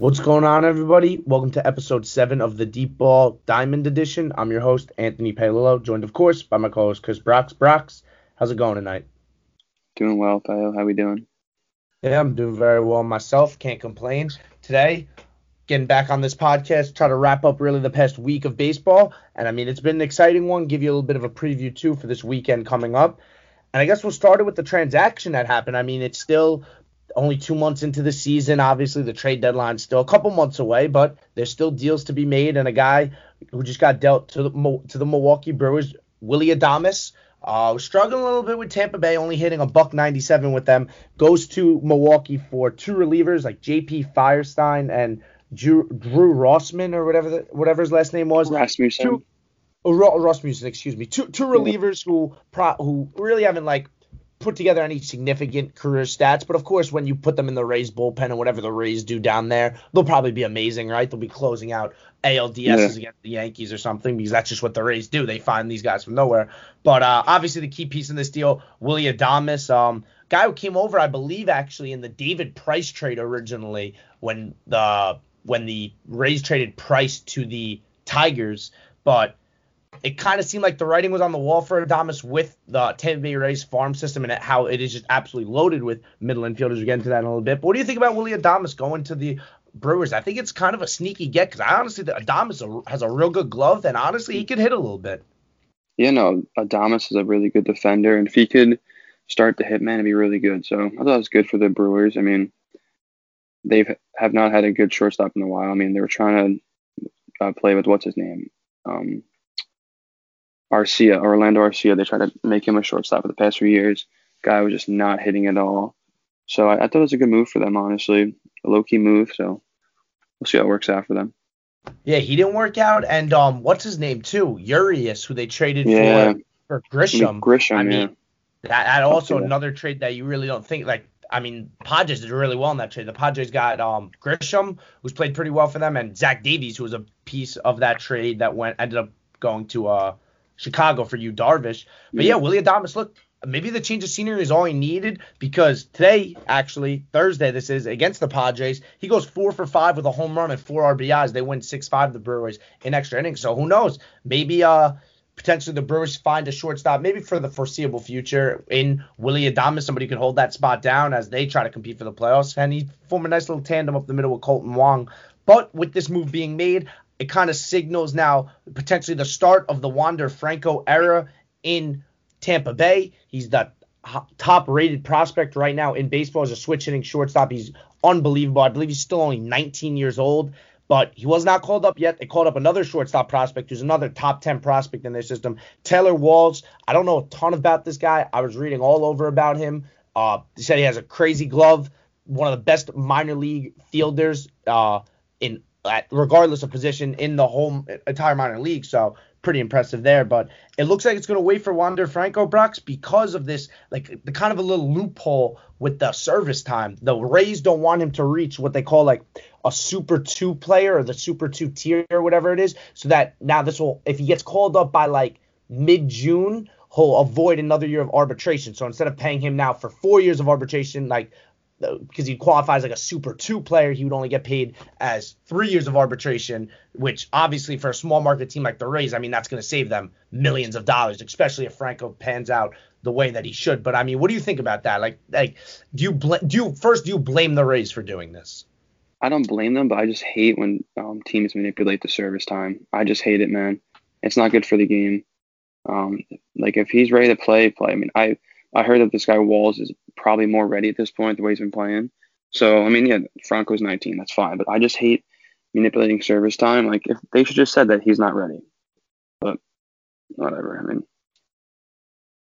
What's going on, everybody? Welcome to episode seven of the Deep Ball Diamond Edition. I'm your host, Anthony Palillo, joined, of course, by my co-host Chris Brox. Brox, how's it going tonight? Doing well, Paolo. How we doing? Yeah, I'm doing very well myself. Can't complain. Today, getting back on this podcast, try to wrap up really the past week of baseball. And I mean, it's been an exciting one. Give you a little bit of a preview too for this weekend coming up. And I guess we'll start it with the transaction that happened. I mean, it's still only two months into the season. Obviously, the trade deadline's still a couple months away, but there's still deals to be made. And a guy who just got dealt to the to the Milwaukee Brewers, Willie Adames, uh, struggling a little bit with Tampa Bay, only hitting a buck 97 with them. Goes to Milwaukee for two relievers like J.P. Feyereisen and Drew, Drew Rossman or whatever the, whatever his last name was. Rasmussen. Two, oh, Rasmussen, excuse me. Two two relievers who pro, who really haven't like put together any significant career stats, but of course, when you put them in the Rays bullpen and whatever the Rays do down there, they'll probably be amazing, right? They'll be closing out ALDSs yeah. against the Yankees or something because that's just what the Rays do. They find these guys from nowhere. But uh, obviously, the key piece in this deal, Willie Adames, um, guy who came over, I believe, actually in the David Price trade originally when the when the Rays traded Price to the Tigers, but it kind of seemed like the writing was on the wall for Adames with the Tampa Bay Rays farm system and how it is just absolutely loaded with middle infielders. We'll get into that in a little bit. But what do you think about Willie Adames going to the Brewers? I think it's kind of a sneaky get because I honestly think Adames has a real good glove and honestly he could hit a little bit. Yeah, no, Adames is a really good defender and if he could start to hit man, it'd be really good. So I thought it was good for the Brewers. I mean, they've have not had a good shortstop in a while. I mean, they were trying to uh, play with what's his name. Um, Arcia, Orlando Arcia. They tried to make him a shortstop for the past few years. Guy was just not hitting at all. So I, I thought it was a good move for them, honestly. A low key move. So we'll see how it works out for them. Yeah, he didn't work out. And um, what's his name too? Urias, who they traded yeah. for for Grisham. I mean, Grisham, I mean, yeah. that, that also another trade that you really don't think like. I mean, Padres did really well in that trade. The Padres got um, Grisham, who's played pretty well for them, and Zach Davies, who was a piece of that trade that went ended up going to uh Chicago for Yu, Darvish. But yeah, yeah Willy Adames, look, maybe the change of scenery is all he needed because today, actually, Thursday, this is against the Padres. He goes four for five with a home run and four RBIs. They win six five the Brewers in extra innings. So who knows? Maybe uh potentially the Brewers find a shortstop, maybe for the foreseeable future in Willie Adames, somebody could hold that spot down as they try to compete for the playoffs. And he form a nice little tandem up the middle with Kolten Wong. But with this move being made, it kind of signals now potentially the start of the Wander Franco era in Tampa Bay. He's the top rated prospect right now in baseball as a switch hitting shortstop. He's unbelievable. I believe he's still only 19 years old, but he was not called up yet. They called up another shortstop prospect who's another top 10 prospect in their system, Taylor Walls. I don't know a ton about this guy. I was reading all over about him. Uh, he said he has a crazy glove, one of the best minor league fielders uh, in at, regardless of position in the whole entire minor league. So pretty impressive there. But it looks like it's going to wait for Wander Franco Brox because of this, like the kind of a little loophole with the service time. The Rays don't want him to reach what they call like a super two player or the super two tier or whatever it is. So that now this will, if he gets called up by like mid June, he'll avoid another year of arbitration. So instead of paying him now for four years of arbitration, like because he qualifies like a super two player, he would only get paid as three years of arbitration, which obviously for a small market team like the Rays, I mean, that's going to save them millions of dollars, especially if Franco pans out the way that he should. But I mean, what do you think about that? Like, like do you bl- do you first do you blame the Rays for doing this? I don't blame them, but I just hate when um, teams manipulate the service time. I just hate it, man. It's not good for the game. Um, like if he's ready to play, play. I mean, I I heard that this guy Walls is probably more ready at this point the way he's been playing. So I mean, yeah, Franco's 19, that's fine. But I just hate manipulating service time. Like if they should just said that he's not ready. But whatever. I mean,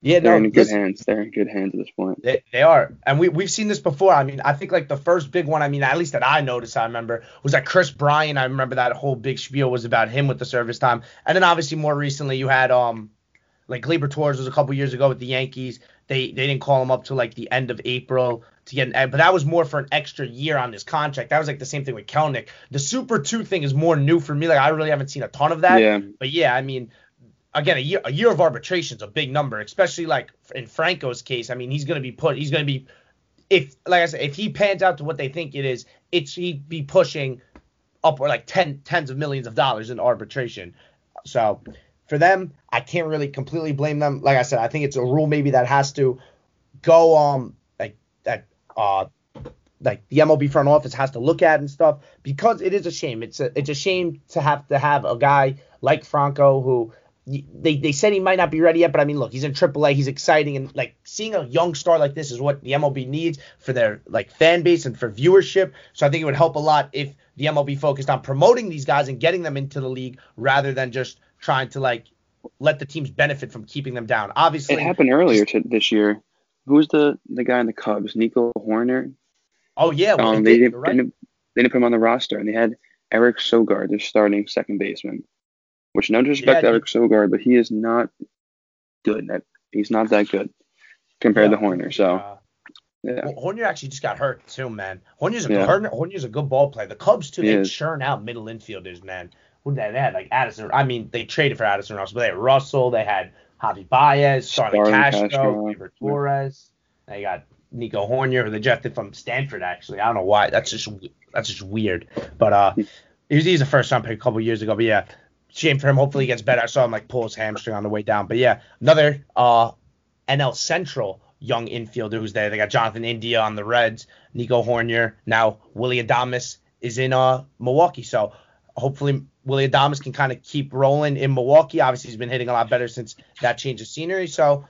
yeah, they're no, in good hands. They're in good hands at this point. They, they are, and we we've seen this before. I mean, I think like the first big one. I mean, at least that I noticed, I remember was that Kris Bryant. I remember that whole big spiel was about him with the service time, and then obviously more recently you had um like Gleyber Torres was a couple years ago with the Yankees. They they didn't call him up to like the end of April to get, an, but that was more for an extra year on his contract. That was like the same thing with Kelenic. The Super Two thing is more new for me. Like I really haven't seen a ton of that. Yeah. But yeah, I mean, again, a year a year of arbitration is a big number, especially like in Franco's case. I mean, he's gonna be put. He's gonna be if like I said, if he pans out to what they think it is, it's he'd be pushing up or like ten tens of millions of dollars in arbitration. So for them, I can't really completely blame them. Like I said, I think it's a rule maybe that has to go um like that uh like the MLB front office has to look at and stuff because it is a shame. It's a it's a shame to have to have a guy like Franco who they, they said he might not be ready yet, but I mean, look, he's in AAA, he's exciting, and like seeing a young star like this is what the MLB needs for their like fan base and for viewership. So I think it would help a lot if the MLB focused on promoting these guys and getting them into the league rather than just trying to like let the teams benefit from keeping them down. Obviously, it happened earlier to, this year. Who's the the guy in the Cubs? Nico Hoerner. Oh yeah, well, um, they, they, didn't, right. they, didn't, they didn't put him on the roster, and they had Eric Sogard, their starting second baseman. Which no disrespect yeah, to Eric Sogard, but he is not good. He's not that good compared yeah, to Hoerner. So. Uh, yeah. Well, Hoerner actually just got hurt too, man. Hoerner's a yeah. Hoerner, Hoerner's a good ball player. The Cubs too, he they is. churn out middle infielders, man. Who they, they had like Addison. I mean, they traded for Addison Russell, but they had Russell. They had Javi Baez, Starlin Castro, Castro. Torres. They got Nico Hoerner, who they drafted from Stanford. Actually, I don't know why. That's just that's just weird. But uh, hmm. he was, he's a first round pick a couple years ago. But yeah, shame for him. Hopefully he gets better. I saw him like pull his hamstring on the way down. But yeah, another uh NL Central young infielder who's there. They got Jonathan India on the Reds, Nico Hoerner. Now Willie Adames is in uh Milwaukee. So hopefully Willie Adames can kind of keep rolling in Milwaukee. Obviously he's been hitting a lot better since that change of scenery. So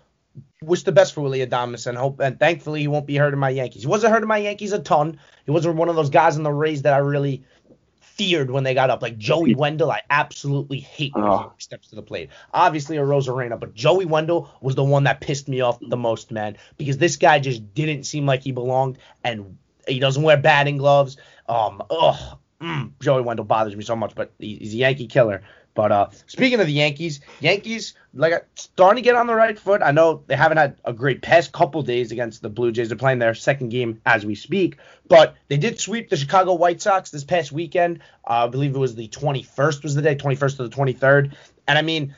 wish the best for Willie Adames and hope and thankfully he won't be hurting my Yankees. He wasn't hurting my Yankees a ton. He wasn't one of those guys in the Rays that I really feared when they got up. Like Joey Wendle, I absolutely hate when oh. he steps to the plate. Obviously Arozarena, but Joey Wendle was the one that pissed me off the most, man, because this guy just didn't seem like he belonged, and he doesn't wear batting gloves. Um, ugh, mm, Joey Wendle bothers me so much, but he's a Yankee killer. But uh, speaking of the Yankees, Yankees like starting to get on the right foot. I know they haven't had a great past couple days against the Blue Jays. They're playing their second game as we speak, but they did sweep the Chicago White Sox this past weekend. Uh, I believe it was the 21st was the day, 21st to the 23rd. And I mean,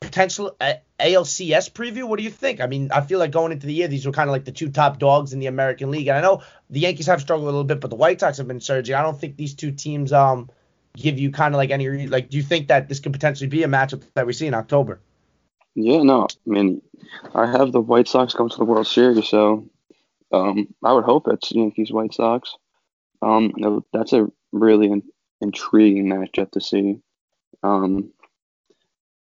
potential uh, ALCS preview. What do you think? I mean, I feel like going into the year, these were kind of like the two top dogs in the American League. And I know the Yankees have struggled a little bit, but the White Sox have been surging. I don't think these two teams um give you kind of like any like do you think that this could potentially be a matchup that we see in October? Yeah, no. I mean, I have the White Sox come to the World Series, so um, I would hope it's Yankees White Sox. Um, that's a really in- intriguing matchup to see. Um,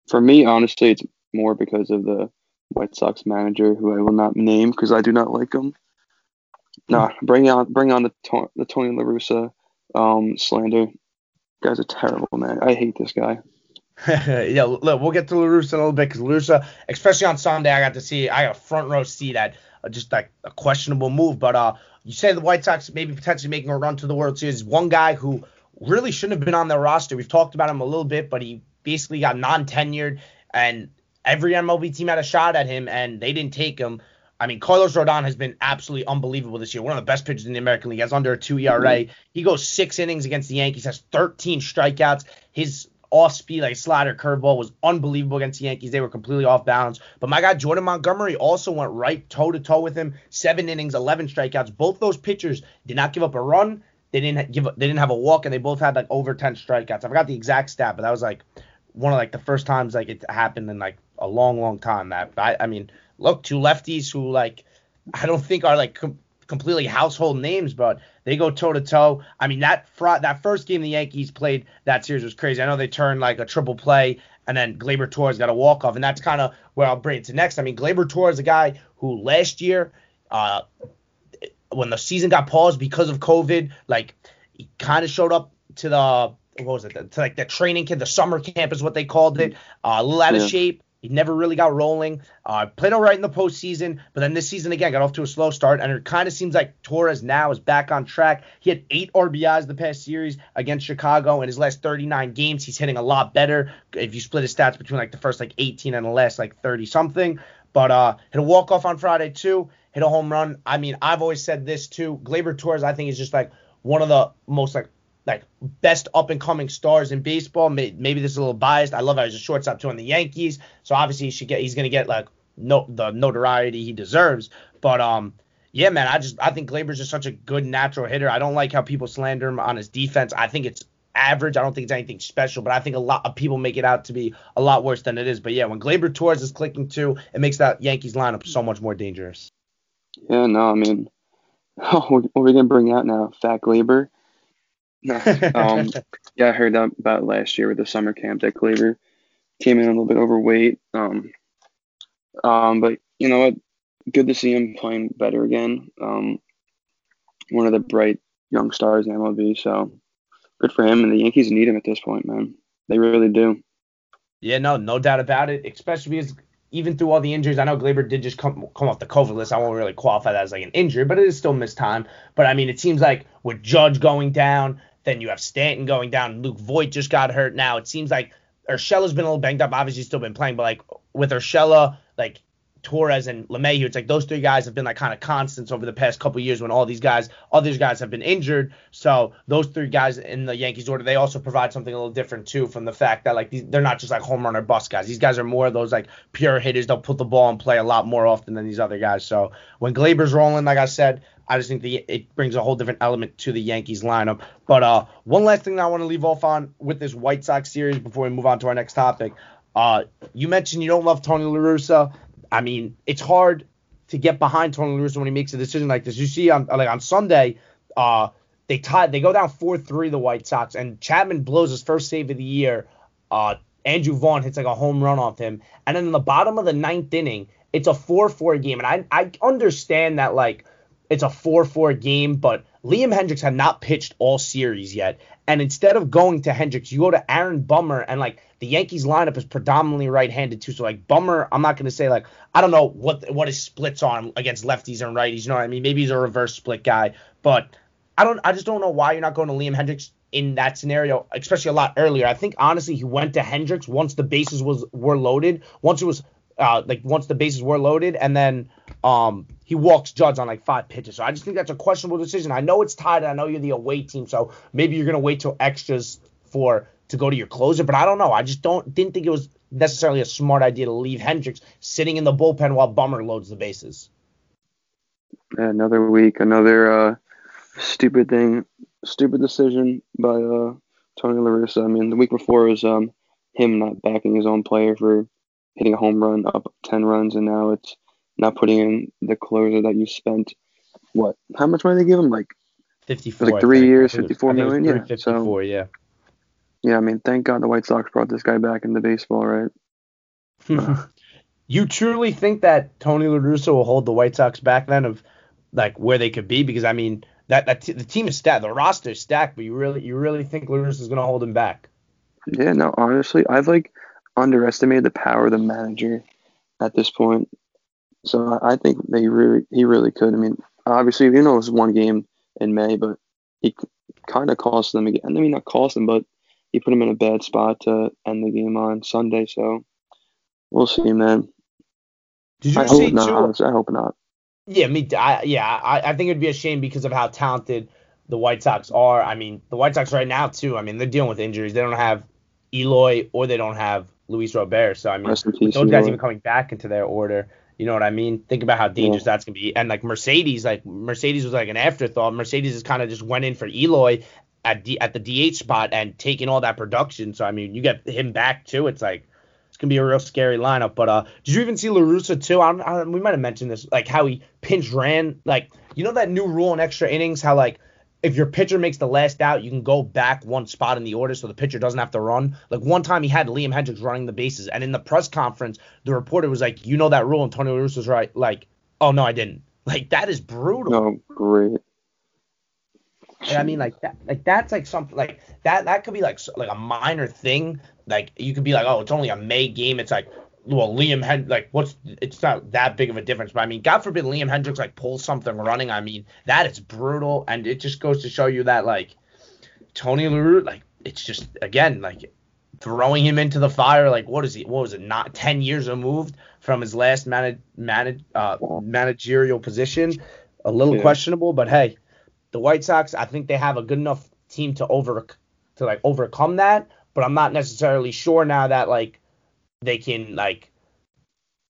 for me, honestly, it's more because of the White Sox manager, who I will not name because I do not like him. Nah, bring on bring on the the Tony La Russa um, slander guy's a terrible man. I hate this guy. yeah, look, we'll get to La Russa in a little bit because La Russa, especially on Sunday, I got to see, I got a front row seat at uh, just like a questionable move. But uh, you say the White Sox maybe potentially making a run to the World Series. One guy who really shouldn't have been on their roster. We've talked about him a little bit, but he basically got non-tenured, and every MLB team had a shot at him, and they didn't take him. I mean, Carlos Rodon has been absolutely unbelievable this year. One of the best pitchers in the American League. Has under a two ERA. Mm-hmm. He goes six innings against the Yankees. Has 13 strikeouts. His off speed, like slider curveball, was unbelievable against the Yankees. They were completely off balance. But my guy Jordan Montgomery also went right toe to toe with him. Seven innings, 11 strikeouts. Both those pitchers did not give up a run. They didn't give. They didn't have a walk, and they both had like over 10 strikeouts. I forgot the exact stat, but that was like one of like the first times like it happened in like a long, long time. That I, I mean look, two lefties who like I don't think are like com- completely household names, but they go toe to toe. I mean that fr- that first game the Yankees played that series was crazy. I know they turned like a triple play and then Gleyber Torres got a walk off, and that's kind of where I'll bring it to next. I mean Gleyber Torres is a guy who last year, uh, when the season got paused because of COVID, like he kind of showed up to the what was it? To like the training camp, the summer camp is what they called it. Uh, a little out of shape. He never really got rolling. Uh, played all right in the postseason, but then this season again got off to a slow start. And it kind of seems like Torres now is back on track. He had eight RBIs the past series against Chicago. In his last 39 games, he's hitting a lot better. If you split his stats between like the first like 18 and the last like 30 something. But uh, hit a walk off on Friday too. Hit a home run. I mean, I've always said this too. Gleyber Torres, I think, is just like one of the most like like best up and coming stars in baseball. Maybe this is a little biased. I love how he's a shortstop too on the Yankees, so obviously he should get he's gonna get like no the notoriety he deserves. But um, Yeah, man. I just I think Gleyber's just such a good natural hitter. I don't like how people slander him on his defense. I think it's average. I don't think it's anything special, but I think a lot of people make it out to be a lot worse than it is. But yeah, when Gleyber Torres is clicking too, it makes that Yankees lineup so much more dangerous. Yeah, no, I mean, what are we gonna bring out now? Fat Gleyber. Um, yeah, I heard that about last year with the summer camp that Gleyber came in a little bit overweight. Um, um, but you know what? Good to see him playing better again. Um, one of the bright young stars in MLB. So good for him. And the Yankees need him at this point, man. They really do. Yeah, no, no doubt about it. Especially because even through all the injuries, I know Gleyber did just come come off the COVID list. I won't really qualify that as like an injury, but it is still missed time. But I mean, it seems like with Judge going down, then you have Stanton going down. Luke Voit just got hurt. Now it seems like Urshela's been a little banged up. Obviously, still been playing, but like with Urshela, like Torres and LeMahieu, it's like those three guys have been like kind of constants over the past couple years when all these guys, all these guys have been injured. So those three guys in the Yankees order, they also provide something a little different too from the fact that like they're not just like home run or bust guys. These guys are more of those like pure hitters. They'll put the ball in play a lot more often than these other guys. So when Gleyber's rolling, like I said, I just think the it brings a whole different element to the Yankees lineup. But uh, one last thing that I want to leave off on with this White Sox series before we move on to our next topic. Uh, you mentioned you don't love Tony La Russa. I mean, it's hard to get behind Tony La Russa when he makes a decision like this. You see on like on Sunday, uh, they tied, they go down four three the White Sox, and Chapman blows his first save of the year. Uh, Andrew Vaughn hits like a home run off him, and then in the bottom of the ninth inning, it's a four four game, and I I understand that like it's a four four game, but Liam Hendriks had not pitched all series yet, and instead of going to Hendriks, you go to Aaron Bummer, and like the Yankees lineup is predominantly right-handed too. So like Bummer, I'm not gonna say like I don't know what what his splits on against lefties and righties. You know what I mean? Maybe he's a reverse split guy, but I don't. I just don't know why you're not going to Liam Hendriks in that scenario, especially a lot earlier. I think honestly he went to Hendriks once the bases was were loaded. Once it was uh, like once the bases were loaded, and then um, he walks Judge on like five pitches. So I just think that's a questionable decision. I know it's tied. I know you're the away team, so maybe you're gonna wait till extras for to go to your closer. But I don't know. I just don't didn't think it was necessarily a smart idea to leave Hendriks sitting in the bullpen while Bummer loads the bases. Another week, another uh, stupid thing, stupid decision by uh, Tony La Russa. I mean, the week before was um, him not backing his own player for hitting a home run up 10 runs, and now it's not putting in the closer that you spent. What? How much money they give him? Like 54. Like three years, 54 million. Yeah. 54, so, yeah. Yeah, I mean, thank God the White Sox brought this guy back into baseball, right? uh. You truly think that Tony La Russa will hold the White Sox back then of like where they could be? Because I mean, that that t- the team is stacked, the roster is stacked, but you really you really think La Russa is going to hold him back? Yeah, no, honestly, I've like underestimated the power of the manager at this point. So I think they really he really could. I mean, obviously, you know, it was one game in May, but he kind of cost them again. I mean, not cost them, but he put him in a bad spot to end the game on Sunday. So we'll see, man. Did you I see hope not. Honestly, I hope not. Yeah, me. I, yeah, I, I think it'd be a shame because of how talented the White Sox are. I mean, the White Sox right now too. I mean, they're dealing with injuries. They don't have Eloy or they don't have Luis Robert. So I mean, Rest in peace, those guys even coming back into their order. You know what I mean? Think about how dangerous Yeah. that's gonna be. And like Mercedes, like Mercedes was like an afterthought. Mercedes just kind of just went in for Eloy at D, at the DH spot and taking all that production. So I mean, you get him back too. It's like it's gonna be a real scary lineup. But uh, did you even see La Russa too? I don't, I we might have mentioned this, like how he pinch ran. Like you know that new rule in extra innings, how like if your pitcher makes the last out, you can go back one spot in the order so the pitcher doesn't have to run. Like one time he had Liam Hendriks running the bases, and in the press conference, the reporter was like, "You know that rule?" And Tony was right, like, "Oh no, I didn't." Like that is brutal. No, great. And I mean, like that, like that's like something like that. That could be like like a minor thing. Like you could be like, oh, it's only a May game. It's like, well, Liam Hen, like what's? It's not that big of a difference. But I mean, God forbid Liam Hendriks like pulls something running. I mean, that is brutal, and it just goes to show you that like Tony LaRue, like it's just again like throwing him into the fire. Like what is he? What was it? Not ten years removed from his last manage, manage, uh, managerial position. A little Yeah. questionable, but hey, the White Sox, I think they have a good enough team to over to like overcome that. But I'm not necessarily sure now that like they can like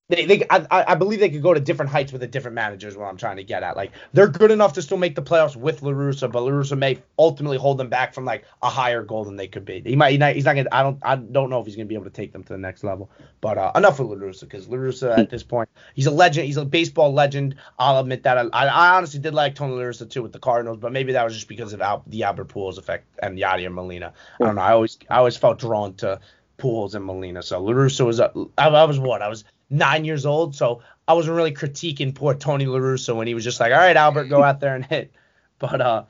they, they I, I believe they could go to different heights with a different manager is what I'm trying to get at. Like they're good enough to still make the playoffs with La Russa, but La Russa may ultimately hold them back from like a higher goal than they could be. He might he's not, he's not gonna I don't I don't know if he's gonna be able to take them to the next level. But uh, enough with La Russa because La Russa at this point he's a legend. He's a baseball legend. I'll admit that. I, I honestly did like Tony La Russa too with the Cardinals, but maybe that was just because of Al, the Albert Pujols effect and Yadier Molina. I don't know. I always I always felt drawn to Pujols and Molina. So La Russa was a, I, I was what I was nine years old, so I wasn't really critiquing poor Tony La Russa when he was just like, all right, Albert, go out there and hit. But uh,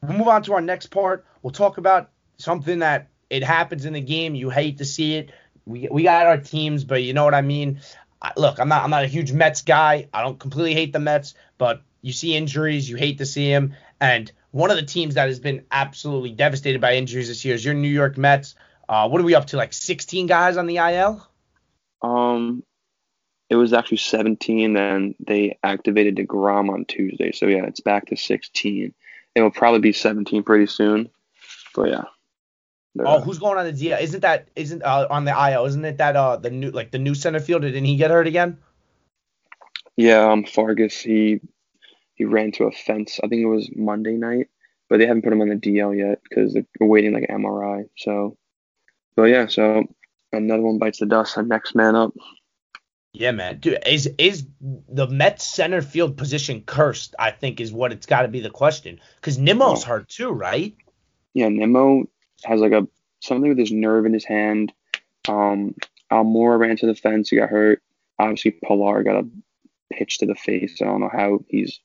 we'll move on to our next part. We'll talk about something that it happens in the game. You hate to see it. We, we got our teams, but you know what I mean. I, look, I'm not I'm not a huge Mets guy. I don't completely hate the Mets, but you see injuries, you hate to see them. And one of the teams that has been absolutely devastated by injuries this year is your New York Mets. Uh, what are we up to? Like 16 guys on the IL? Um, it was actually 17, and they activated Degrom on Tuesday. So yeah, it's back to 16. It will probably be 17 pretty soon. But yeah. Oh, who's going on the DL? Isn't that isn't uh, on the IL? Isn't it that uh the new like the new center fielder? Didn't he get hurt again? Yeah, um, Fargas he he ran to a fence. I think it was Monday night, but they haven't put him on the DL yet because they're waiting like an MRI. So, but yeah, so another one bites the dust. The next man up. Yeah, man. Dude, is is the Mets center field position cursed? I think is what it's got to be the question. Because Nimmo's oh. hurt too, right? Yeah, Nimmo has like a something with his nerve in his hand. Um, Almora ran to the fence. He got hurt. Obviously, Pilar got a pitch to the face. I don't know how he's.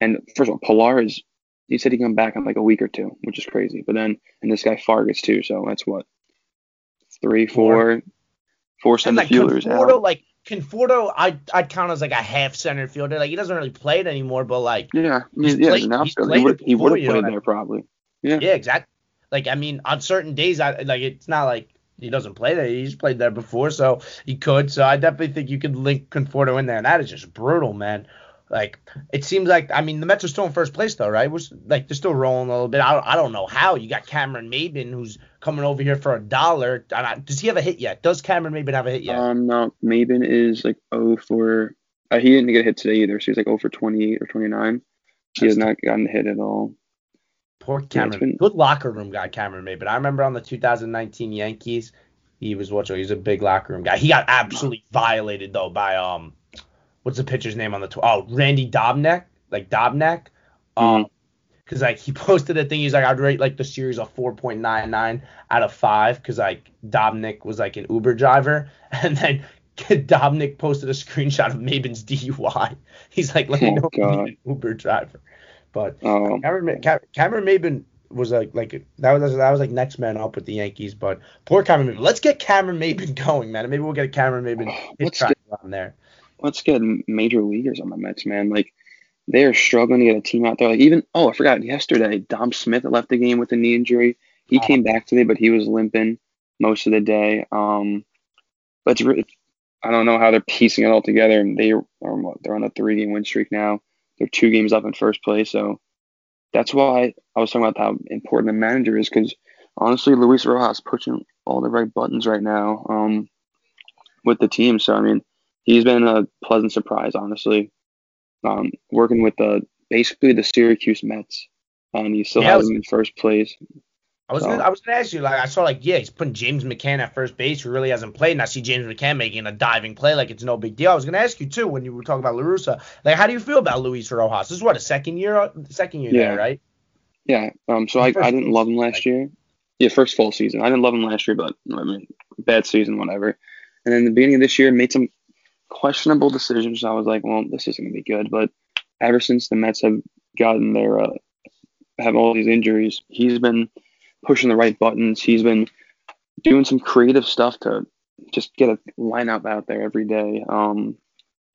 And first of all, Pilar is. He said he come back in like a week or two, which is crazy. But then, and this guy Fargas too. So that's what three, four, four center like fielders Conforto, out. Like Conforto, I I'd count as like a half center fielder. Like he doesn't really play it anymore, but like yeah, mean, yeah, played, he's played he would have played there probably. Yeah, yeah, exactly. Like I mean, on certain days, I like it's not like he doesn't play there. He's played there before, so he could. So I definitely think you could link Conforto in there, and that is just brutal, man. Like it seems like I mean the Mets are still in first place though, right? We're like they're still rolling a little bit. I don't, I don't know how. You got Cameron Maybin who's coming over here for a dollar. Does he have a hit yet? Does Cameron Maybin have a hit yet? Um, no. Maybin is like oh for. Uh, he didn't get a hit today either. So he's like oh for 28 or 29. He has not gotten hit at all. Poor Cameron. Yeah, been... Good locker room guy, Cameron Maybin. I remember on the 2019 Yankees, he was what? He was a big locker room guy. He got absolutely violated though by um what's the pitcher's name on the tw- oh Randy Dobnak like Dobnak um because like he posted a thing he's like I'd rate like the series a 4.99 out of five because like Dobnak was like an Uber driver and then Dobnak posted a screenshot of Maybin's DUI he's like let me know oh, know an Uber driver but oh. Cameron, Cameron Maybin was like like that was that was like next man up with the Yankees, but poor Cameron Maybin. Let's get Cameron Maybin going, man. Maybe we'll get a Cameron Maybin hit track on there let's get major leaguers on the Mets, man. Like they are struggling to get a team out there. Like even oh, I forgot yesterday, Dom Smith left the game with a knee injury. He oh. came back today, but he was limping most of the day. Um, but it's, I don't know how they're piecing it all together. And they are they're on a three game win streak now. They're two games up in first place. So that's why I was talking about how important the manager is because honestly, Luis Rojas pushing all the right buttons right now um, with the team. So I mean, he's been a pleasant surprise, honestly. Um, working with the basically the Syracuse Mets, and he still yeah, has him in first place. I was so. gonna, I was gonna ask you like I saw like yeah he's putting James McCann at first base who really hasn't played and I see James McCann making a diving play like it's no big deal. I was gonna ask you too when you were talking about La Russa like how do you feel about Luis Rojas? This is what a second year second year yeah. there right? Yeah. Um. So I, I didn't love him last year. Yeah, first full season. I didn't love him last year, but I mean bad season whatever. And then the beginning of this year made some questionable decisions. I was like, well, this isn't gonna be good. But ever since the Mets have gotten their uh, have all these injuries, he's been pushing the right buttons. He's been doing some creative stuff to just get a lineup out there every day. Um,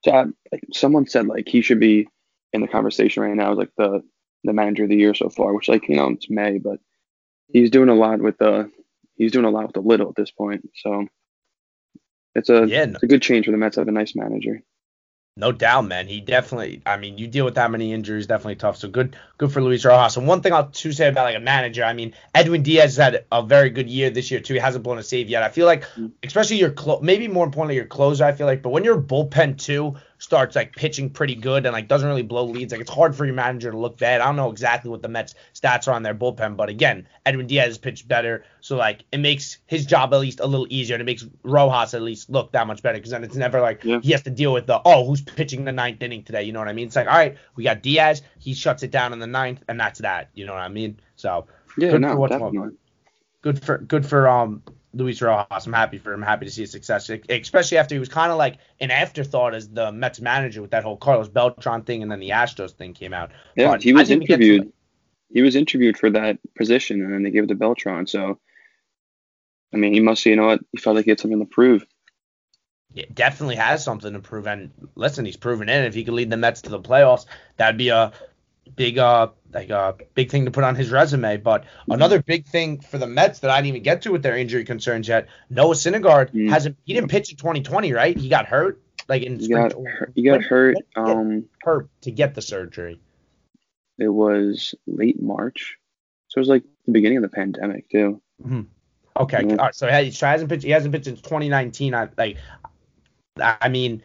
so I, like, someone said like he should be in the conversation right now like the the manager of the year so far, which like you know it's May, but he's doing a lot with the he's doing a lot with the little at this point. So it's a, yeah, no. it's a good change for the Mets to have a nice manager. No doubt, man. He definitely. I mean, you deal with that many injuries, definitely tough. So good, good for Luis Rojas. And one thing I'll to say about like a manager, I mean, Edwin Diaz has had a very good year this year too. He hasn't blown a save yet. I feel like, mm. especially your clo- maybe more importantly your closer. I feel like, but when your bullpen too starts like pitching pretty good and like doesn't really blow leads, like it's hard for your manager to look bad. I don't know exactly what the Mets stats are on their bullpen, but again, Edwin Diaz pitched better, so like it makes his job at least a little easier, and it makes Rojas at least look that much better because then it's never like yeah. he has to deal with the oh who's pitching the ninth inning today. You know what I mean? It's like all right, we got Diaz, he shuts it down in the ninth, and that's that. You know what I mean? So yeah, good no, for definitely. Good for good for um Luis Rojas. I'm happy for him. happy to see his success, especially after he was kind of like an afterthought as the Mets manager with that whole Carlos Beltran thing, and then the Astros thing came out. Yeah, but he was interviewed. He was interviewed for that position, and then they gave it to Beltran. So, I mean, he must, you know what, he felt like he had something to prove. Yeah, definitely has something to prove. And listen, he's proven it. If he could lead the Mets to the playoffs, that'd be a big uh like a big thing to put on his resume. But another big thing for the Mets that I didn't even get to with their injury concerns yet. Noah Syndergaard mm-hmm. hasn't he didn't pitch in 2020, right? He got hurt like in he. Got, he got hurt. Um, hurt to get the surgery. It was late March, so it was like the beginning of the pandemic too. Mm-hmm. Okay, yeah. all right. So he hasn't pitched. He hasn't pitched since 2019. I like. I mean,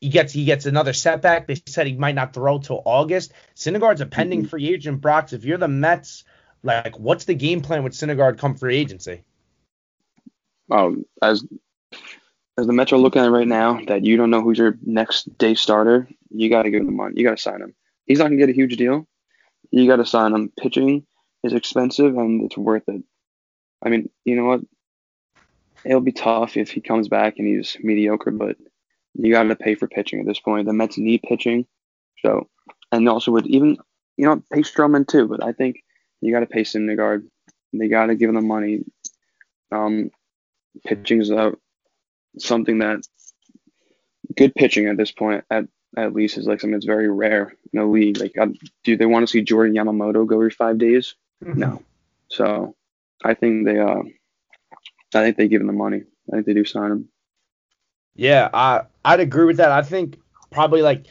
he gets he gets another setback. They said he might not throw till August. Syndergaard's a pending mm-hmm. free agent. Brox, if you're the Mets, like what's the game plan with Syndergaard come free agency? Um, as as the Mets are looking at right now, that you don't know who's your next day starter, you got to give him money. You got to sign him. He's not gonna get a huge deal. You got to sign him. Pitching is expensive and it's worth it. I mean, you know what? It'll be tough if he comes back and he's mediocre, but you got to pay for pitching at this point. The Mets need pitching, so and also with even you know pay Stroman too. But I think you got to pay Syndergaard. They got to give him the money. Um, pitching is uh, something that good pitching at this point at at least is like something that's very rare in the league. Like, uh, do they want to see Jordan Yamamoto go every five days? Mm-hmm. No. So I think they uh, I think they give him the money. I think they do sign him. Yeah, I I'd agree with that. I think probably like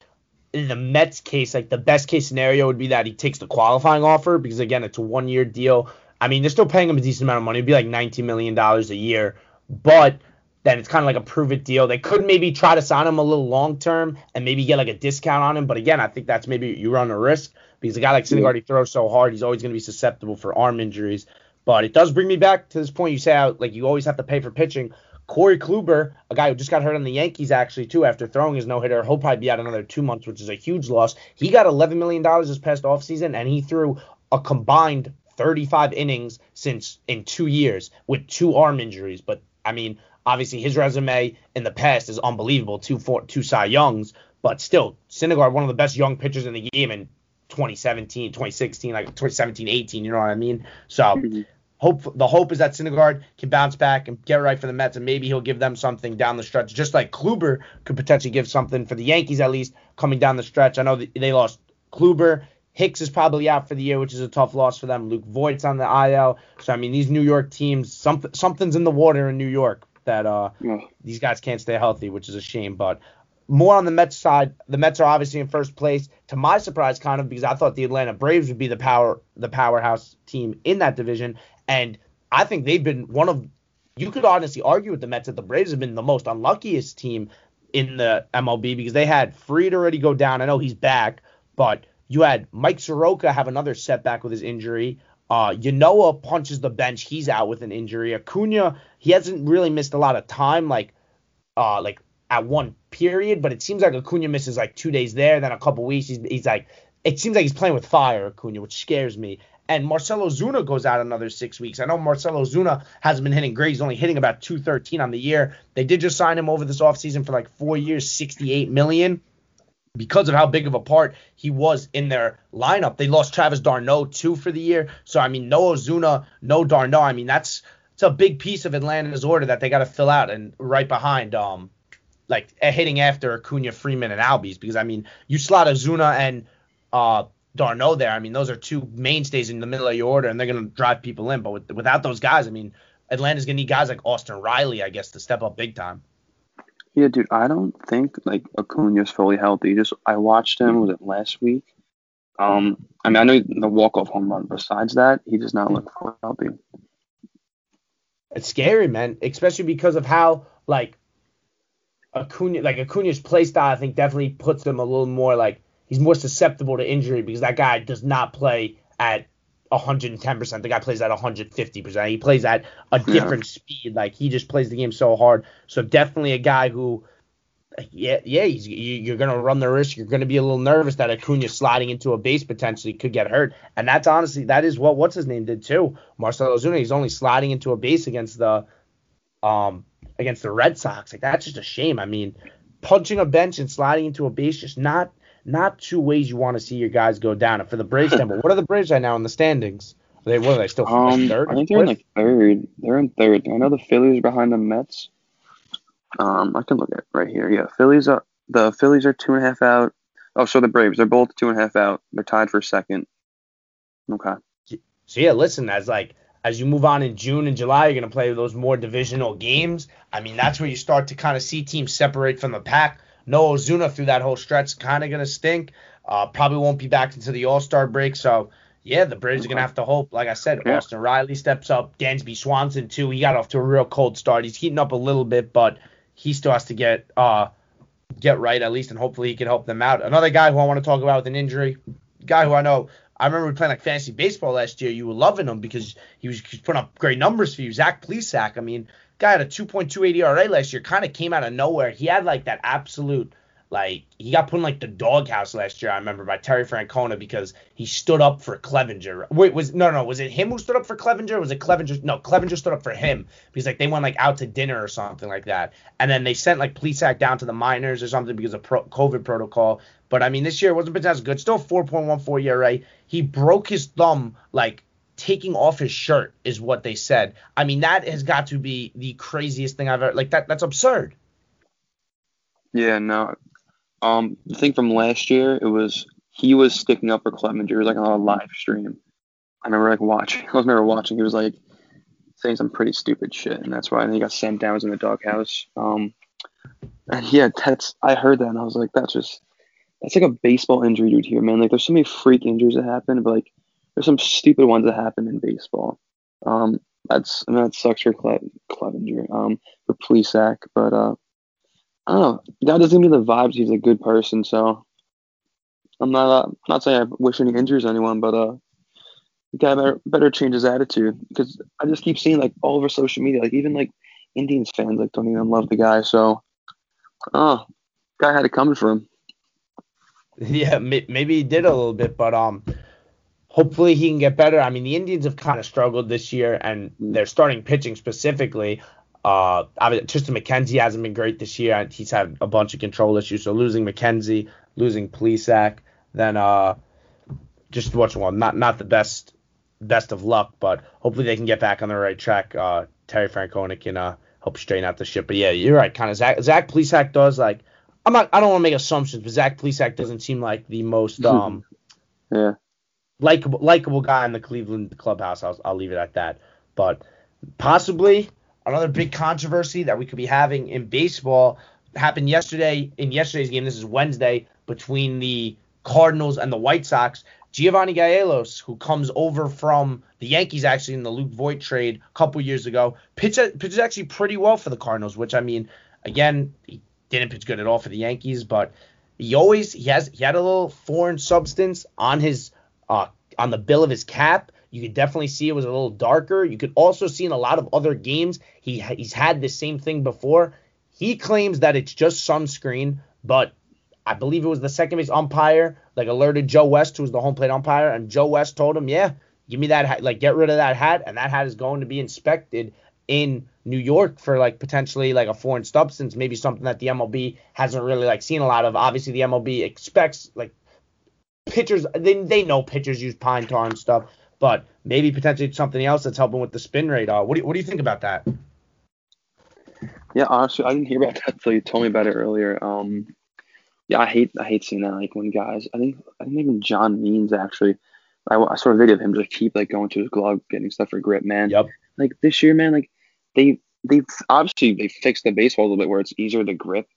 in the Mets case, like the best case scenario would be that he takes the qualifying offer because again, it's a one year deal. I mean, they're still paying him a decent amount of money. It'd be like $19 million a year, but then it's kind of like a prove it deal. They could maybe try to sign him a little long term and maybe get like a discount on him. But again, I think that's maybe you run a risk because a guy like Syndergaard, he throws so hard, he's always going to be susceptible for arm injuries. But it does bring me back to this point you say how like you always have to pay for pitching. Corey Kluber, a guy who just got hurt on the Yankees actually too after throwing his no hitter, he'll probably be out another two months, which is a huge loss. He got $11 million this past offseason, and he threw a combined 35 innings since in two years with two arm injuries. But I mean, obviously his resume in the past is unbelievable, two four, two Cy Youngs, but still Syndergaard, one of the best young pitchers in the game in 2017, 2016, like 2017, 18. You know what I mean? So. Mm-hmm. Hope the hope is that Syndergaard can bounce back and get right for the Mets, and maybe he'll give them something down the stretch, just like Kluber could potentially give something for the Yankees at least coming down the stretch. I know they lost Kluber. Hicks is probably out for the year, which is a tough loss for them. Luke Voit's on the IL. So I mean, these New York teams, something something's in the water in New York that uh yeah. these guys can't stay healthy, which is a shame. But more on the Mets side, the Mets are obviously in first place. To my surprise, kind of because I thought the Atlanta Braves would be the power, the powerhouse team in that division, and I think they've been one of you could honestly argue with the Mets that the Braves have been the most unluckiest team in the MLB because they had Fried already go down. I know he's back, but you had Mike Soroka have another setback with his injury. Uh, Ynoa punches the bench. He's out with an injury. Acuna, he hasn't really missed a lot of time, like, uh, like at one period, but it seems like Acuna misses like two days there, then a couple weeks. He's, he's like, it seems like he's playing with fire, Acuna, which scares me and Marcell Ozuna goes out another six weeks. I know Marcell Ozuna hasn't been hitting great. He's only hitting about 213 on the year. They did just sign him over this offseason for like four years, 68 million. Because of how big of a part he was in their lineup, they lost Travis d'Arnaud too for the year. So I mean, no Ozuna, no d'Arnaud. I mean, that's it's a big piece of Atlanta's order that they got to fill out, and right behind, um, like hitting after Acuna, Freeman, and Albies. Because I mean, you slot Ozuna and uh d'Arnaud there. I mean, those are two mainstays in the middle of your order, and they're going to drive people in. But with, without those guys, I mean, Atlanta's going to need guys like Austin Riley, I guess, to step up big time. Yeah, dude, I don't think like Acuna's fully healthy. Just I watched him was it last week? Um, I mean I know the walk off home run. Besides that, he does not look fully healthy. It's scary, man, especially because of how like Acuna, like Acuna's play style, I think definitely puts him a little more like he's more susceptible to injury because that guy does not play at 110%. The guy plays at 150%. He plays at a different yeah. speed. Like he just plays the game so hard. So definitely a guy who, yeah, yeah, he's, you're gonna run the risk. You're gonna be a little nervous that Acuna sliding into a base potentially could get hurt. And that's honestly that is what what's his name did too. Marcell Ozuna. He's only sliding into a base against the um against the Red Sox. Like that's just a shame. I mean, punching a bench and sliding into a base just not not two ways you want to see your guys go down. And for the Braves, Temple, what are the Braves right now in the standings? Are they what are they still um, third? I think they're in like third. They're in third. I know the Phillies are behind the Mets. Um, I can look at right here. Yeah, Phillies are the Phillies are two and a half out. Oh, so the Braves, they're both two and a half out. They're tied for second. Okay. So yeah, listen, as like as you move on in June and July, you're gonna play those more divisional games. I mean, that's where you start to kind of see teams separate from the pack. No Ozuna through that whole stretch kind of going to stink. Uh, probably won't be back until the All Star break. So, yeah, the Braves are going to have to hope. Like I said, yeah. Austin Riley steps up. Dansby Swanson, too. He got off to a real cold start. He's heating up a little bit, but he still has to get uh, get right at least, and hopefully he can help them out. Another guy who I want to talk about with an injury, guy who I know. I remember playing like fantasy baseball last year. You were loving him because he was, he was putting up great numbers for you. Zach Plesac. I mean, guy had a 2.28 ERA last year, kind of came out of nowhere. He had like that absolute like he got put in like the doghouse last year. I remember by Terry Francona because he stood up for Clevinger. Wait, was no, no, was it him who stood up for Clevinger? was it Clevinger? No, Clevinger stood up for him because like they went like out to dinner or something like that, and then they sent like police Plesac down to the minors or something because of pro- COVID protocol. But I mean, this year wasn't as good. Still 4.14 ERA. He broke his thumb like taking off his shirt is what they said. I mean, that has got to be the craziest thing I've ever like that that's absurd. Yeah, no. Um the thing from last year, it was he was sticking up for Clevinger. It was like on a live stream. I remember like watching I was never watching, he was like saying some pretty stupid shit and that's why he got sent down in the doghouse. Um and yeah, that's I heard that and I was like, that's just that's like a baseball injury dude here, man. Like there's so many freak injuries that happen, but like there's some stupid ones that happen in baseball. Um, that's I mean, that sucks for Cle- Clevinger, um, for Plesac, but uh, I don't know. That doesn't give me the vibes. He's a good person, so I'm not uh, not saying I wish any injuries on anyone, but uh, the guy better better change his attitude because I just keep seeing like all over social media, like even like Indians fans like don't even love the guy. So, oh, guy had it coming for him. Yeah, maybe he did a little bit, but um, hopefully he can get better. I mean, the Indians have kind of struggled this year, and they're starting pitching specifically. Uh, I mean, Triston McKenzie hasn't been great this year. He's had a bunch of control issues. So losing McKenzie, losing Plesac, then uh, just what's one, not not the best best of luck, but hopefully they can get back on the right track. Uh, Terry Francona can uh, help straighten out the ship. But yeah, you're right. Kind of Zach Zach Plesac does like. I'm not. I don't want to make assumptions, but Zach Plesac doesn't seem like the most um. yeah likable likable guy in the Cleveland clubhouse. I'll, I'll leave it at that. But possibly another big controversy that we could be having in baseball happened yesterday in yesterday's game. This is Wednesday between the Cardinals and the White Sox. Giovanni Gallegos, who comes over from the Yankees actually in the Luke Voit trade a couple years ago, pitched, pitched actually pretty well for the Cardinals, which I mean, again, he didn't pitch good at all for the Yankees, but he always he has he had a little foreign substance on his uh, on the bill of his cap. You could definitely see it was a little darker. You could also see in a lot of other games he he's had the same thing before. He claims that it's just sunscreen, but I believe it was the second base umpire like alerted Joe West, who was the home plate umpire, and Joe West told him, "Yeah, give me that hat, like get rid of that hat, and that hat is going to be inspected in New York for like potentially like a foreign substance, maybe something that the MLB hasn't really like seen a lot of. Obviously, the MLB expects like pitchers they, they know pitchers use pine tar and stuff, but maybe potentially something else that's helping with the spin rate. Uh, what do you, what do you think about that? Yeah, honestly, I didn't hear about that until you told me about it earlier. Um, yeah, I hate I hate seeing that. Like when guys, I think I think even John Means actually, I, I saw a video of him just keep like going to his glove, getting stuff for grip, man. Yep. Like this year, man, like they they obviously they fixed the baseball a little bit where it's easier to grip.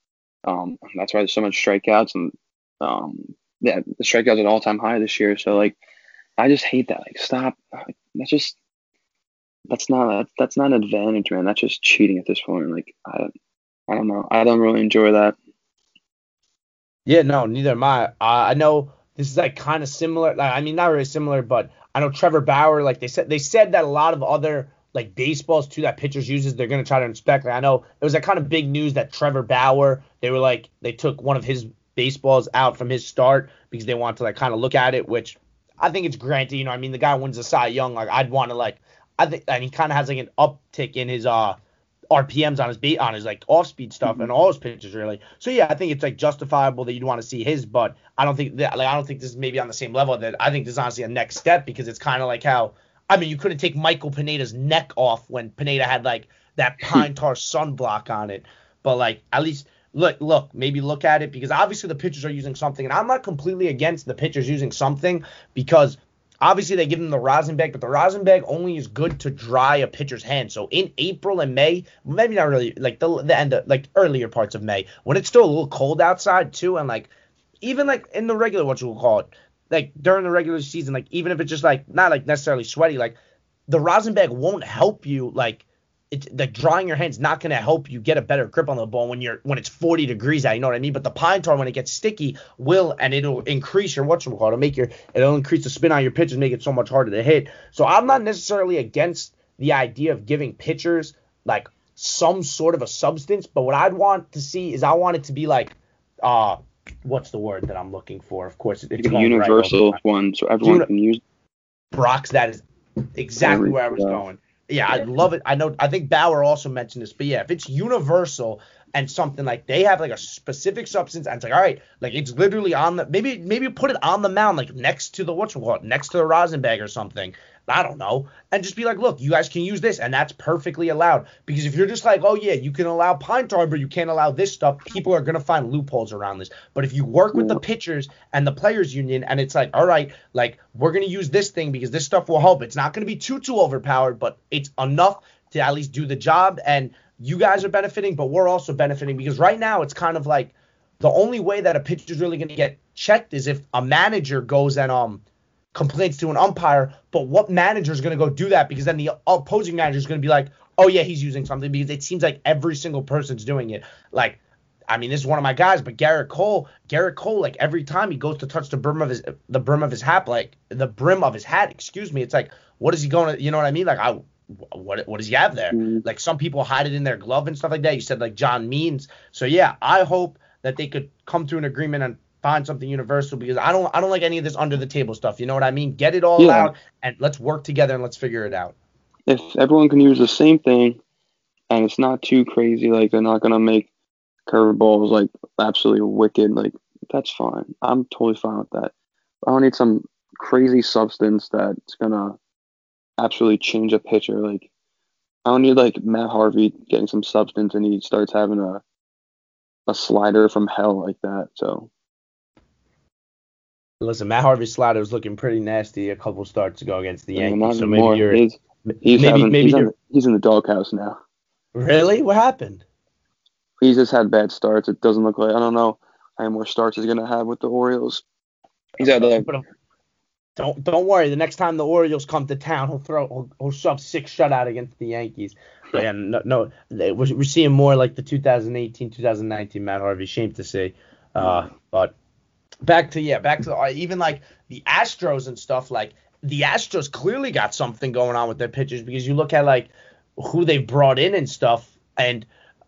Um, that's why there's so much strikeouts and um, yeah, the strikeouts at all time high this year. So like, I just hate that. Like, stop. That's just that's not that's not an advantage, man. That's just cheating at this point. Like, I I don't know. I don't really enjoy that. Yeah, no, neither am I. Uh, I know this is like kind of similar. Like, I mean, not really similar, but I know Trevor Bauer. Like they said, they said that a lot of other like baseballs too that pitchers uses, they're gonna try to inspect. Like I know it was like kind of big news that Trevor Bauer, they were like they took one of his baseballs out from his start because they want to like kind of look at it, which I think it's granted. You know, I mean, the guy wins the Cy Young. Like I'd want to like I think, and he kind of has like an uptick in his uh RPMs on his beat on his like off speed stuff mm-hmm. and all his pitches really. So yeah, I think it's like justifiable that you'd want to see his, but I don't think that like I don't think this is maybe on the same level that I think this is honestly a next step because it's kind of like how I mean you couldn't take Michael Pineda's neck off when Pineda had like that pine tar sunblock on it, but like at least look look maybe look at it because obviously the pitchers are using something and I'm not completely against the pitchers using something because Obviously, they give them the rosin bag, but the rosin bag only is good to dry a pitcher's hand. So in April and May, maybe not really like the, the end of like earlier parts of May, when it's still a little cold outside too, and like even like in the regular what you will call it, like during the regular season, like even if it's just like not like necessarily sweaty, like the rosin bag won't help you like it's like drying your hands not going to help you get a better grip on the ball when you're when it's 40 degrees out. You know what I mean? But the pine tar when it gets sticky will and it'll increase your what's it called? It'll make your it'll increase the spin on your pitches, make it so much harder to hit. So I'm not necessarily against the idea of giving pitchers like some sort of a substance, but what I'd want to see is I want it to be like uh what's the word that I'm looking for? Of course, it's a universal right one, so everyone Uni- can use. Brock's that is exactly where I was going yeah, I love it. I know. I think Bauer also mentioned this, but yeah, if it's universal and something like they have like a specific substance, and it's like, all right, like it's literally on the maybe maybe put it on the mound, like next to the what's it called, next to the rosin bag or something, I don't know, and just be like, look, you guys can use this, and that's perfectly allowed. Because if you're just like, oh yeah, you can allow pine tar, but you can't allow this stuff, people are gonna find loopholes around this. But if you work with the pitchers and the players union, and it's like, all right, like we're gonna use this thing because this stuff will help. It's not gonna be too too overpowered, but it's enough to at least do the job, and you guys are benefiting, but we're also benefiting because right now it's kind of like the only way that a pitcher is really gonna get checked is if a manager goes and um complains to an umpire, but what manager is going to go do that? Because then the opposing manager is going to be like, oh yeah, he's using something because it seems like every single person's doing it. Like, I mean, this is one of my guys, but Gerrit Cole, Gerrit Cole, like every time he goes to touch the brim of his the brim of his hat, like the brim of his hat, excuse me, it's like, what is he going to, you know what I mean? Like, I what what does he have there? Mm-hmm. Like some people hide it in their glove and stuff like that. You said like John Means. So yeah, I hope that they could come to an agreement and find something universal because I don't I don't like any of this under the table stuff. You know what I mean? Get it all yeah. out and let's work together and let's figure it out. If everyone can use the same thing and it's not too crazy, like they're not gonna make curveballs like absolutely wicked, like that's fine. I'm totally fine with that. I don't need some crazy substance that's gonna absolutely change a pitcher. Like I don't need like Matt Harvey getting some substance and he starts having a a slider from hell like that. So Listen, Matt Harvey slider was looking pretty nasty a couple starts ago against the Yankees. so maybe you're he's, he's maybe having, maybe he's, you're, in, he's in the doghouse now. Really? What happened? He's just had bad starts. It doesn't look like I don't know how many more starts he's gonna have with the Orioles. He's at the. Um, Don't don't worry. The next time the Orioles come to town, he'll throw he'll, he'll shove six shutout against the Yankees. But yeah, no, no we're, we're seeing more like the 2018, 2019 Matt Harvey. Shame to see. Uh, but back to yeah, back to uh, even like the Astros and stuff. Like the Astros clearly got something going on with their pitchers because you look at like who they've brought in and stuff, and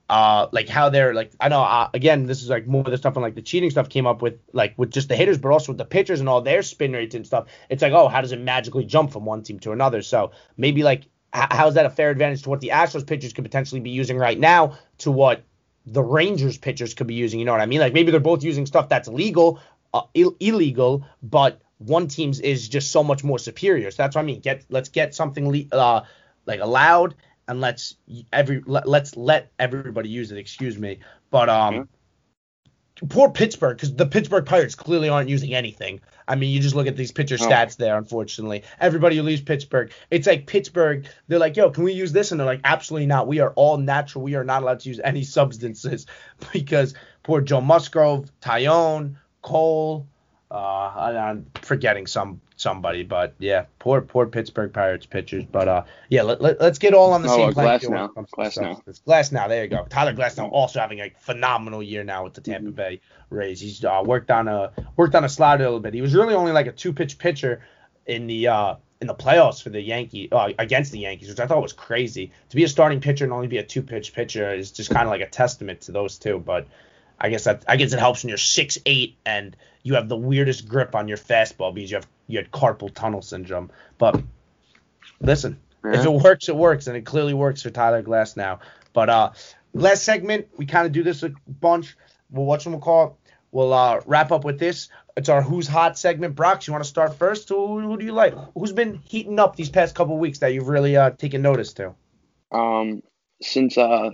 uh like how they're like I know uh, again this is like more of the stuff and like the cheating stuff came up with like with just the hitters, but also with the pitchers and all their spin rates and stuff. It's like oh how does it magically jump from one team to another? So maybe like how is that a fair advantage to what the Astros pitchers could potentially be using right now to what the Rangers pitchers could be using. You know what I mean? Like maybe they're both using stuff that's legal, uh, Ill- illegal, but one team's is just so much more superior. So that's what I mean. Get let's get something le- uh, like allowed and let's every let, us let everybody use it. Excuse me, but um, poor Pittsburgh because the Pittsburgh Pirates clearly aren't using anything. I mean, you just look at these pitcher Oh. stats there. Unfortunately, everybody who leaves Pittsburgh, it's like Pittsburgh. They're like, "Yo, can we use this?" And they're like, "Absolutely not. We are all natural. We are not allowed to use any substances because poor Joe Musgrove, Taillon, Cole. Uh, I'm forgetting some somebody, but yeah, poor poor Pittsburgh Pirates pitchers. But uh, yeah, let, let, us get all on the Oh, same uh, playing field. Glasnow. when it comes to Glasnow. substance. Glasnow, there you go. Tyler Glasnow also having a phenomenal year now with the Tampa Mhm. Bay Rays. He's uh, worked on a worked on a slider a little bit. He was really only like a two pitch pitcher in the uh, in the playoffs for the Yankee uh, against the Yankees, which I thought was crazy. To be a starting pitcher and only be a two pitch pitcher is just kind of like a testament to those two. But I guess that I guess it helps when you're six eight and you have the weirdest grip on your fastball because you have you had carpal tunnel syndrome. But listen, if it works, it works, and it clearly works for Tyler Glasnow. But uh, last segment, we kind of do this a bunch. We'll watch them. We'll call. We'll uh, wrap up with this. It's our Who's Hot segment. Brock, you want to start first? Who, who do you like? Who's been heating up these past couple weeks that you've really uh, taken notice to? Um, since uh,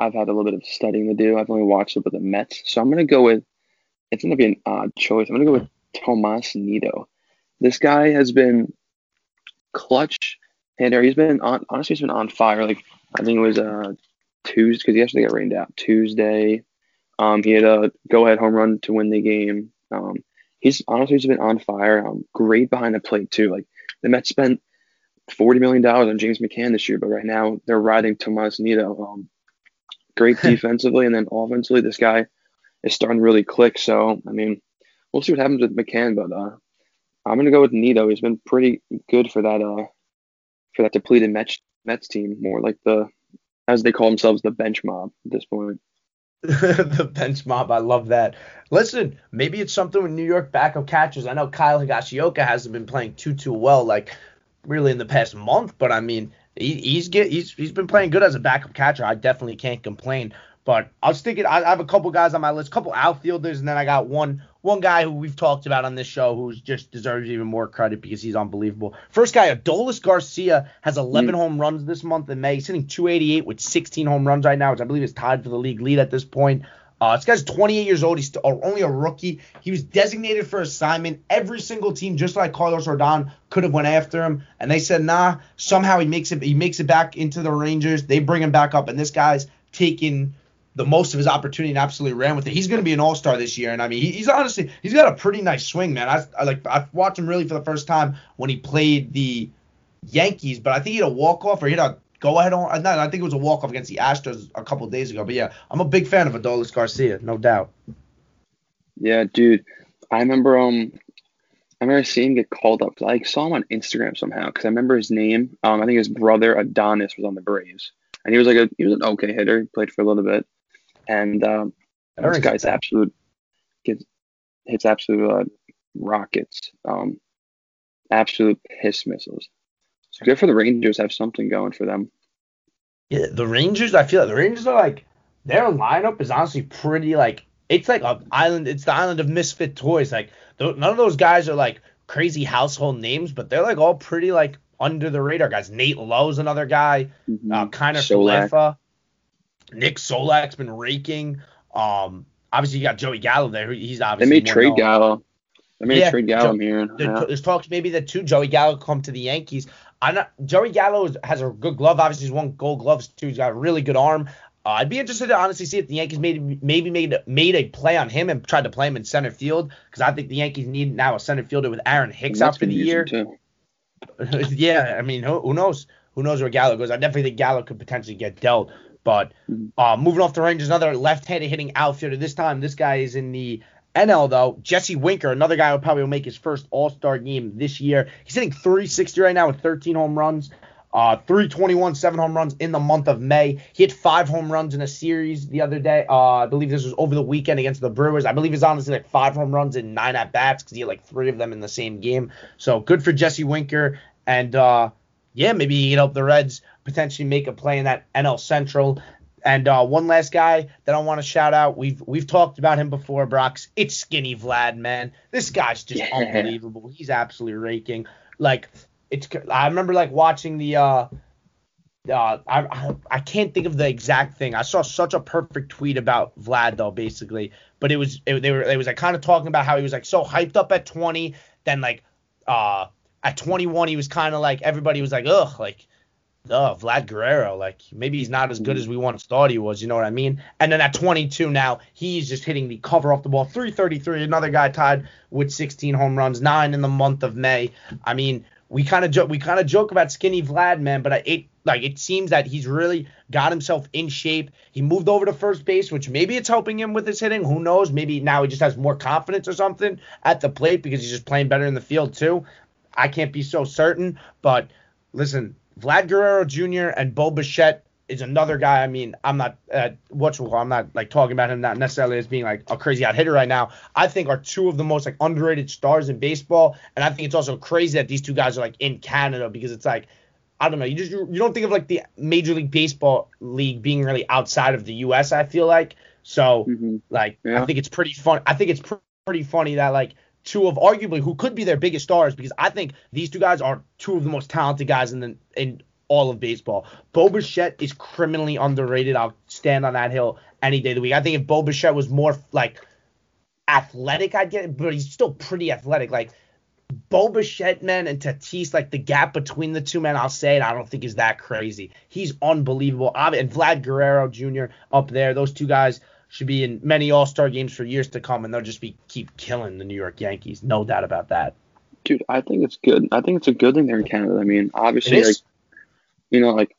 I've had a little bit of studying to do, I've only watched it with the Mets, so I'm gonna go with. It's gonna be an odd choice. I'm gonna go with Tomas Nido. This guy has been clutch and He's been on. Honestly, he's been on fire. Like I think it was uh Tuesday because he actually got rained out Tuesday. Um, he had a go-ahead home run to win the game. Um, he's honestly he's been on fire. Um, great behind the plate too. Like the Mets spent forty million dollars on James McCann this year, but right now they're riding Tomas Nido. Um, great defensively, and then offensively, this guy is starting to really click. So I mean, we'll see what happens with McCann, but uh, I'm gonna go with Nido. He's been pretty good for that uh for that depleted Mets Mets team, more like the as they call themselves the bench mob at this point. the bench mob. I love that. Listen, maybe it's something with New York backup catchers. I know Kyle Higashioka hasn't been playing too too well, like really in the past month, but I mean he, he's get he's he's been playing good as a backup catcher. I definitely can't complain. But I was thinking I, I have a couple guys on my list, couple outfielders, and then I got one one guy who we've talked about on this show who just deserves even more credit because he's unbelievable. First guy, Adolis Garcia has 11 home runs this month in May. He's hitting 288 with 16 home runs right now, which I believe is tied for the league lead at this point. Uh, this guy's 28 years old. He's only a rookie. He was designated for assignment. Every single team, just like Carlos Rodon, could have went after him, and they said nah. Somehow he makes it. He makes it back into the Rangers. They bring him back up, and this guy's taking the most of his opportunity and absolutely ran with it. He's going to be an all-star this year, and I mean, he, he's honestly he's got a pretty nice swing, man. I, I like I watched him really for the first time when he played the Yankees, but I think he had a walk-off or he had a go-ahead on. No, I think it was a walk-off against the Astros a couple days ago. But yeah, I'm a big fan of Adolis Garcia, no doubt. Yeah, dude. I remember um I remember seeing him get called up. I saw him on Instagram somehow because I remember his name. Um, I think his brother Adonis was on the Braves, and he was like a he was an okay hitter. He played for a little bit, and um, this guy's absolute gets hits absolute uh, rockets. Um, absolute piss missiles. So good for the Rangers have something going for them. Yeah, the Rangers. I feel like the Rangers are like their lineup is honestly pretty like it's like a island. It's the island of misfit toys. Like th- none of those guys are like crazy household names, but they're like all pretty like under the radar guys. Nate Lowe's another guy. Mhm. Uh. Falefa. Nick Solak's been raking. Um, obviously you got Joey Gallo there. He's They obviously made more trade known. Gallo. They made Yeah, trade Gallo. Joe-. There- Yeah. There's talks maybe that too. Joey Gallo come to the Yankees. I'm not. Joey Gallo is, has a good glove. Obviously, he's won Gold Gloves too. He's got a really good arm. Uh, I'd be interested to honestly see if the Yankees made maybe made made a play on him and tried to play him in center field because I think the Yankees need now a center fielder with Aaron Hicks out for the year. yeah, I mean, who, who knows? Who knows where Gallo goes? I definitely think Gallo could potentially get dealt. But Mhm. uh, moving off the Rangers, another left-handed hitting outfielder. This time, this guy is in the NL though. Jesse Winker, another guy who probably will make his first All-Star game this year. He's hitting 360 right now with 13 home runs. Uh, 321, seven home runs in the month of May. He hit five home runs in a series the other day. Uh, I believe this was over the weekend against the Brewers. I believe it's honestly like five home runs in nine at bats because he had like three of them in the same game. So good for Jesse Winker. And uh, yeah, maybe he can help the Reds potentially make a play in that NL Central. And uh, one last guy that I want to shout out. We've we've talked about him before, Brox. It's Skinny Vlad, man. This guy's just Yeah. unbelievable. He's absolutely raking. Like it's. I remember like watching the uh uh, I, I I can't think of the exact thing. I saw such a perfect tweet about Vlad though, basically. But it was it, they were it was like kind of talking about how he was like so hyped up at 20, then like uh at 21 he was kind of like everybody was like ugh like oh, Vlad Guerrero, like maybe he's not as good as we mm-hmm. once thought he was, you know what I mean? And then at 22 now, he's just hitting the cover off the ball, 333. Another guy tied with 16 home runs, nine in the month of May. I mean, we kind of joke, we kind of joke about skinny Vlad, man, but it like it seems that he's really got himself in shape. He moved over to first base, which maybe it's helping him with his hitting. Who knows? Maybe now he just has more confidence or something at the plate because he's just playing better in the field too. I can't be so certain, but listen, Vlad Guerrero Jr. and Bo Bichette is another guy. I mean, I'm not uh, what's I'm not like talking about him not necessarily as being like a crazy out hitter right now. I think are two of the most like underrated stars in baseball, and I think it's also crazy that these two guys are like in Canada because it's like I don't know. You just you don't think of like the Major League Baseball league being really outside of the U.S. I feel like so mm-hmm. like yeah. I think it's pretty fun. I think it's pr- pretty funny that like two of arguably who could be their biggest stars because I think these two guys are two of the most talented guys in the in all of baseball. Bo Bichette is criminally underrated. I'll stand on that hill any day of the week. I think if Bo Bichette was more like athletic, I'd get it, but he's still pretty athletic. Like Bo Bichette, man, and Tatis, like the gap between the two men, I'll say it, I don't think is that crazy. He's unbelievable. And Vlad Guerrero Jr. up there, those two guys should be in many All Star games for years to come, and they'll just be keep killing the New York Yankees. No doubt about that. Dude, I think it's good. I think it's a good thing they're in Canada. I mean, obviously, like, you know, like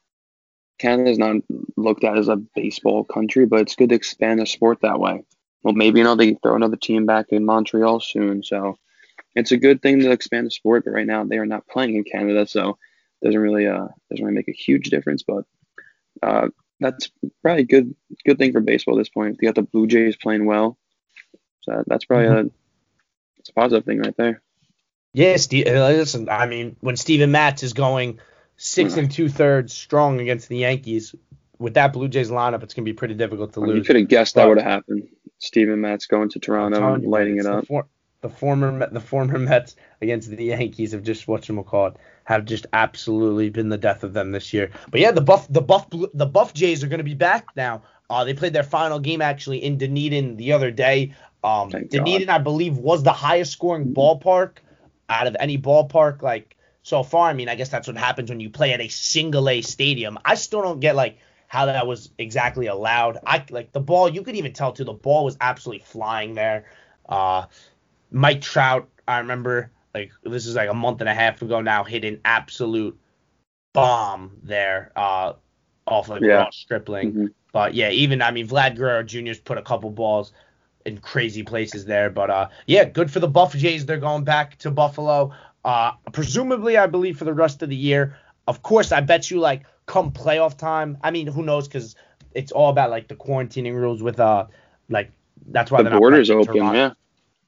Canada is not looked at as a baseball country, but it's good to expand the sport that way. Well, maybe you know they throw another team back in Montreal soon, so it's a good thing to expand the sport. But right now they are not playing in Canada, so it doesn't really uh doesn't really make a huge difference. But uh, that's probably a good good thing for baseball at this point. You got the Blue Jays playing well, so that's probably mm-hmm. a it's a positive thing right there. Yeah, Steve. Uh, listen, I mean, when Steven Matz is going six and two thirds strong against the Yankees with that Blue Jays lineup, it's gonna be pretty difficult to lose. You could have guessed but, that would have happened. Steven Matz going to Toronto and lighting it up. For, the former the former Mets against the Yankees have just what you call it have just absolutely been the death of them this year. But yeah, the buff the buff the Buff Jays are going to be back now. Uh, they played their final game actually in Dunedin the other day. Um, Dunedin. I believe, was the highest scoring ballpark out of any ballpark like so far. I mean, I guess that's what happens when you play at a single A stadium. I still don't get like how that was exactly allowed. I like the ball. You could even tell too. The ball was absolutely flying there. Uh, Mike Trout, I remember like this is like a month and a half ago now, hit an absolute bomb there uh, off like yeah. Ross Stripling. Mm-hmm. But yeah, even I mean Vlad Guerrero Jr.'s put a couple balls in crazy places there. But uh, yeah, good for the Buff Jays. They're going back to Buffalo. Uh, presumably, I believe for the rest of the year. Of course, I bet you like come playoff time. I mean, who knows? Because it's all about like the quarantining rules with uh like that's why the borders open. Toronto. Yeah.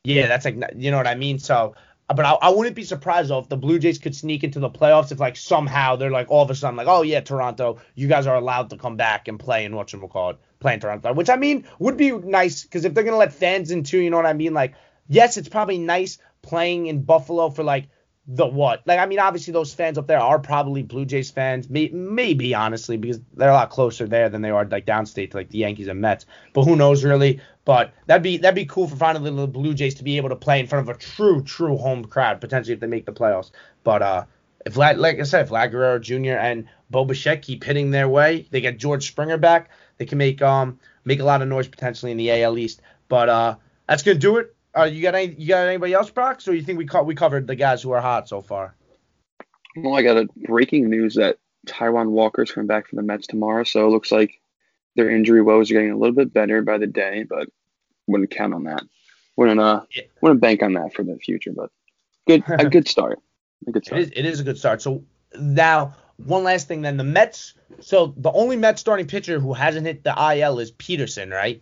Yeah, that's like you know what I mean. So, but I, I wouldn't be surprised though if the Blue Jays could sneak into the playoffs if like somehow they're like all of a sudden like oh yeah Toronto you guys are allowed to come back and play and what you call it play in Toronto which I mean would be nice because if they're gonna let fans in too you know what I mean? Like yes it's probably nice playing in Buffalo for like the what? Like, I mean, obviously those fans up there are probably Blue Jays fans, may, maybe honestly, because they're a lot closer there than they are like downstate to like the Yankees and Mets. But who knows really? But that'd be that'd be cool for finally the Blue Jays to be able to play in front of a true true home crowd potentially if they make the playoffs. But uh, if like I said, if Vlad Guerrero Jr. and Bo Bichette keep hitting their way, they get George Springer back. They can make um make a lot of noise potentially in the AL East. But uh, that's gonna do it uh, you got any? You got anybody else, Brock? So you think we co- we covered the guys who are hot so far? Well, I got a breaking news that Taijuan Walker's coming back from the Mets tomorrow. So it looks like their injury woes are getting a little bit better by the day, but wouldn't count on that. Wouldn't uh yeah. wouldn't bank on that for the future, but good a good start. A good start. It is, it is a good start. So now one last thing then the Mets. So the only Mets starting pitcher who hasn't hit the IL is Peterson, right?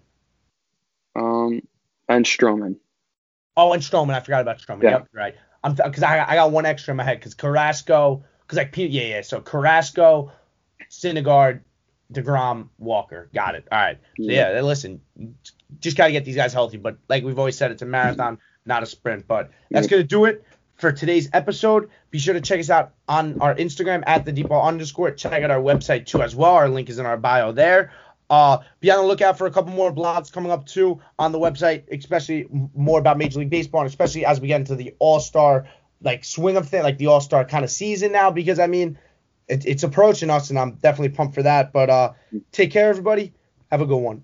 Um, and Stroman. Oh, and Stroman. I forgot about Stroman. Yeah. Yep, right. I'm because I, I got one extra in my head because Carrasco. Because like yeah yeah. So Carrasco, Syndergaard, Degrom, Walker. Got it. All right. So yeah, yeah listen, just got to get these guys healthy. But like we've always said, it's a marathon, not a sprint. But that's gonna do it for today's episode. Be sure to check us out on our Instagram at the deep ball underscore. Check out our website too as well. Our link is in our bio there. Uh, be on the lookout for a couple more blogs coming up too on the website, especially more about Major League Baseball, and especially as we get into the All Star like swing of thing, like the All Star kind of season now. Because I mean, it, it's approaching us, and I'm definitely pumped for that. But uh, take care, everybody. Have a good one.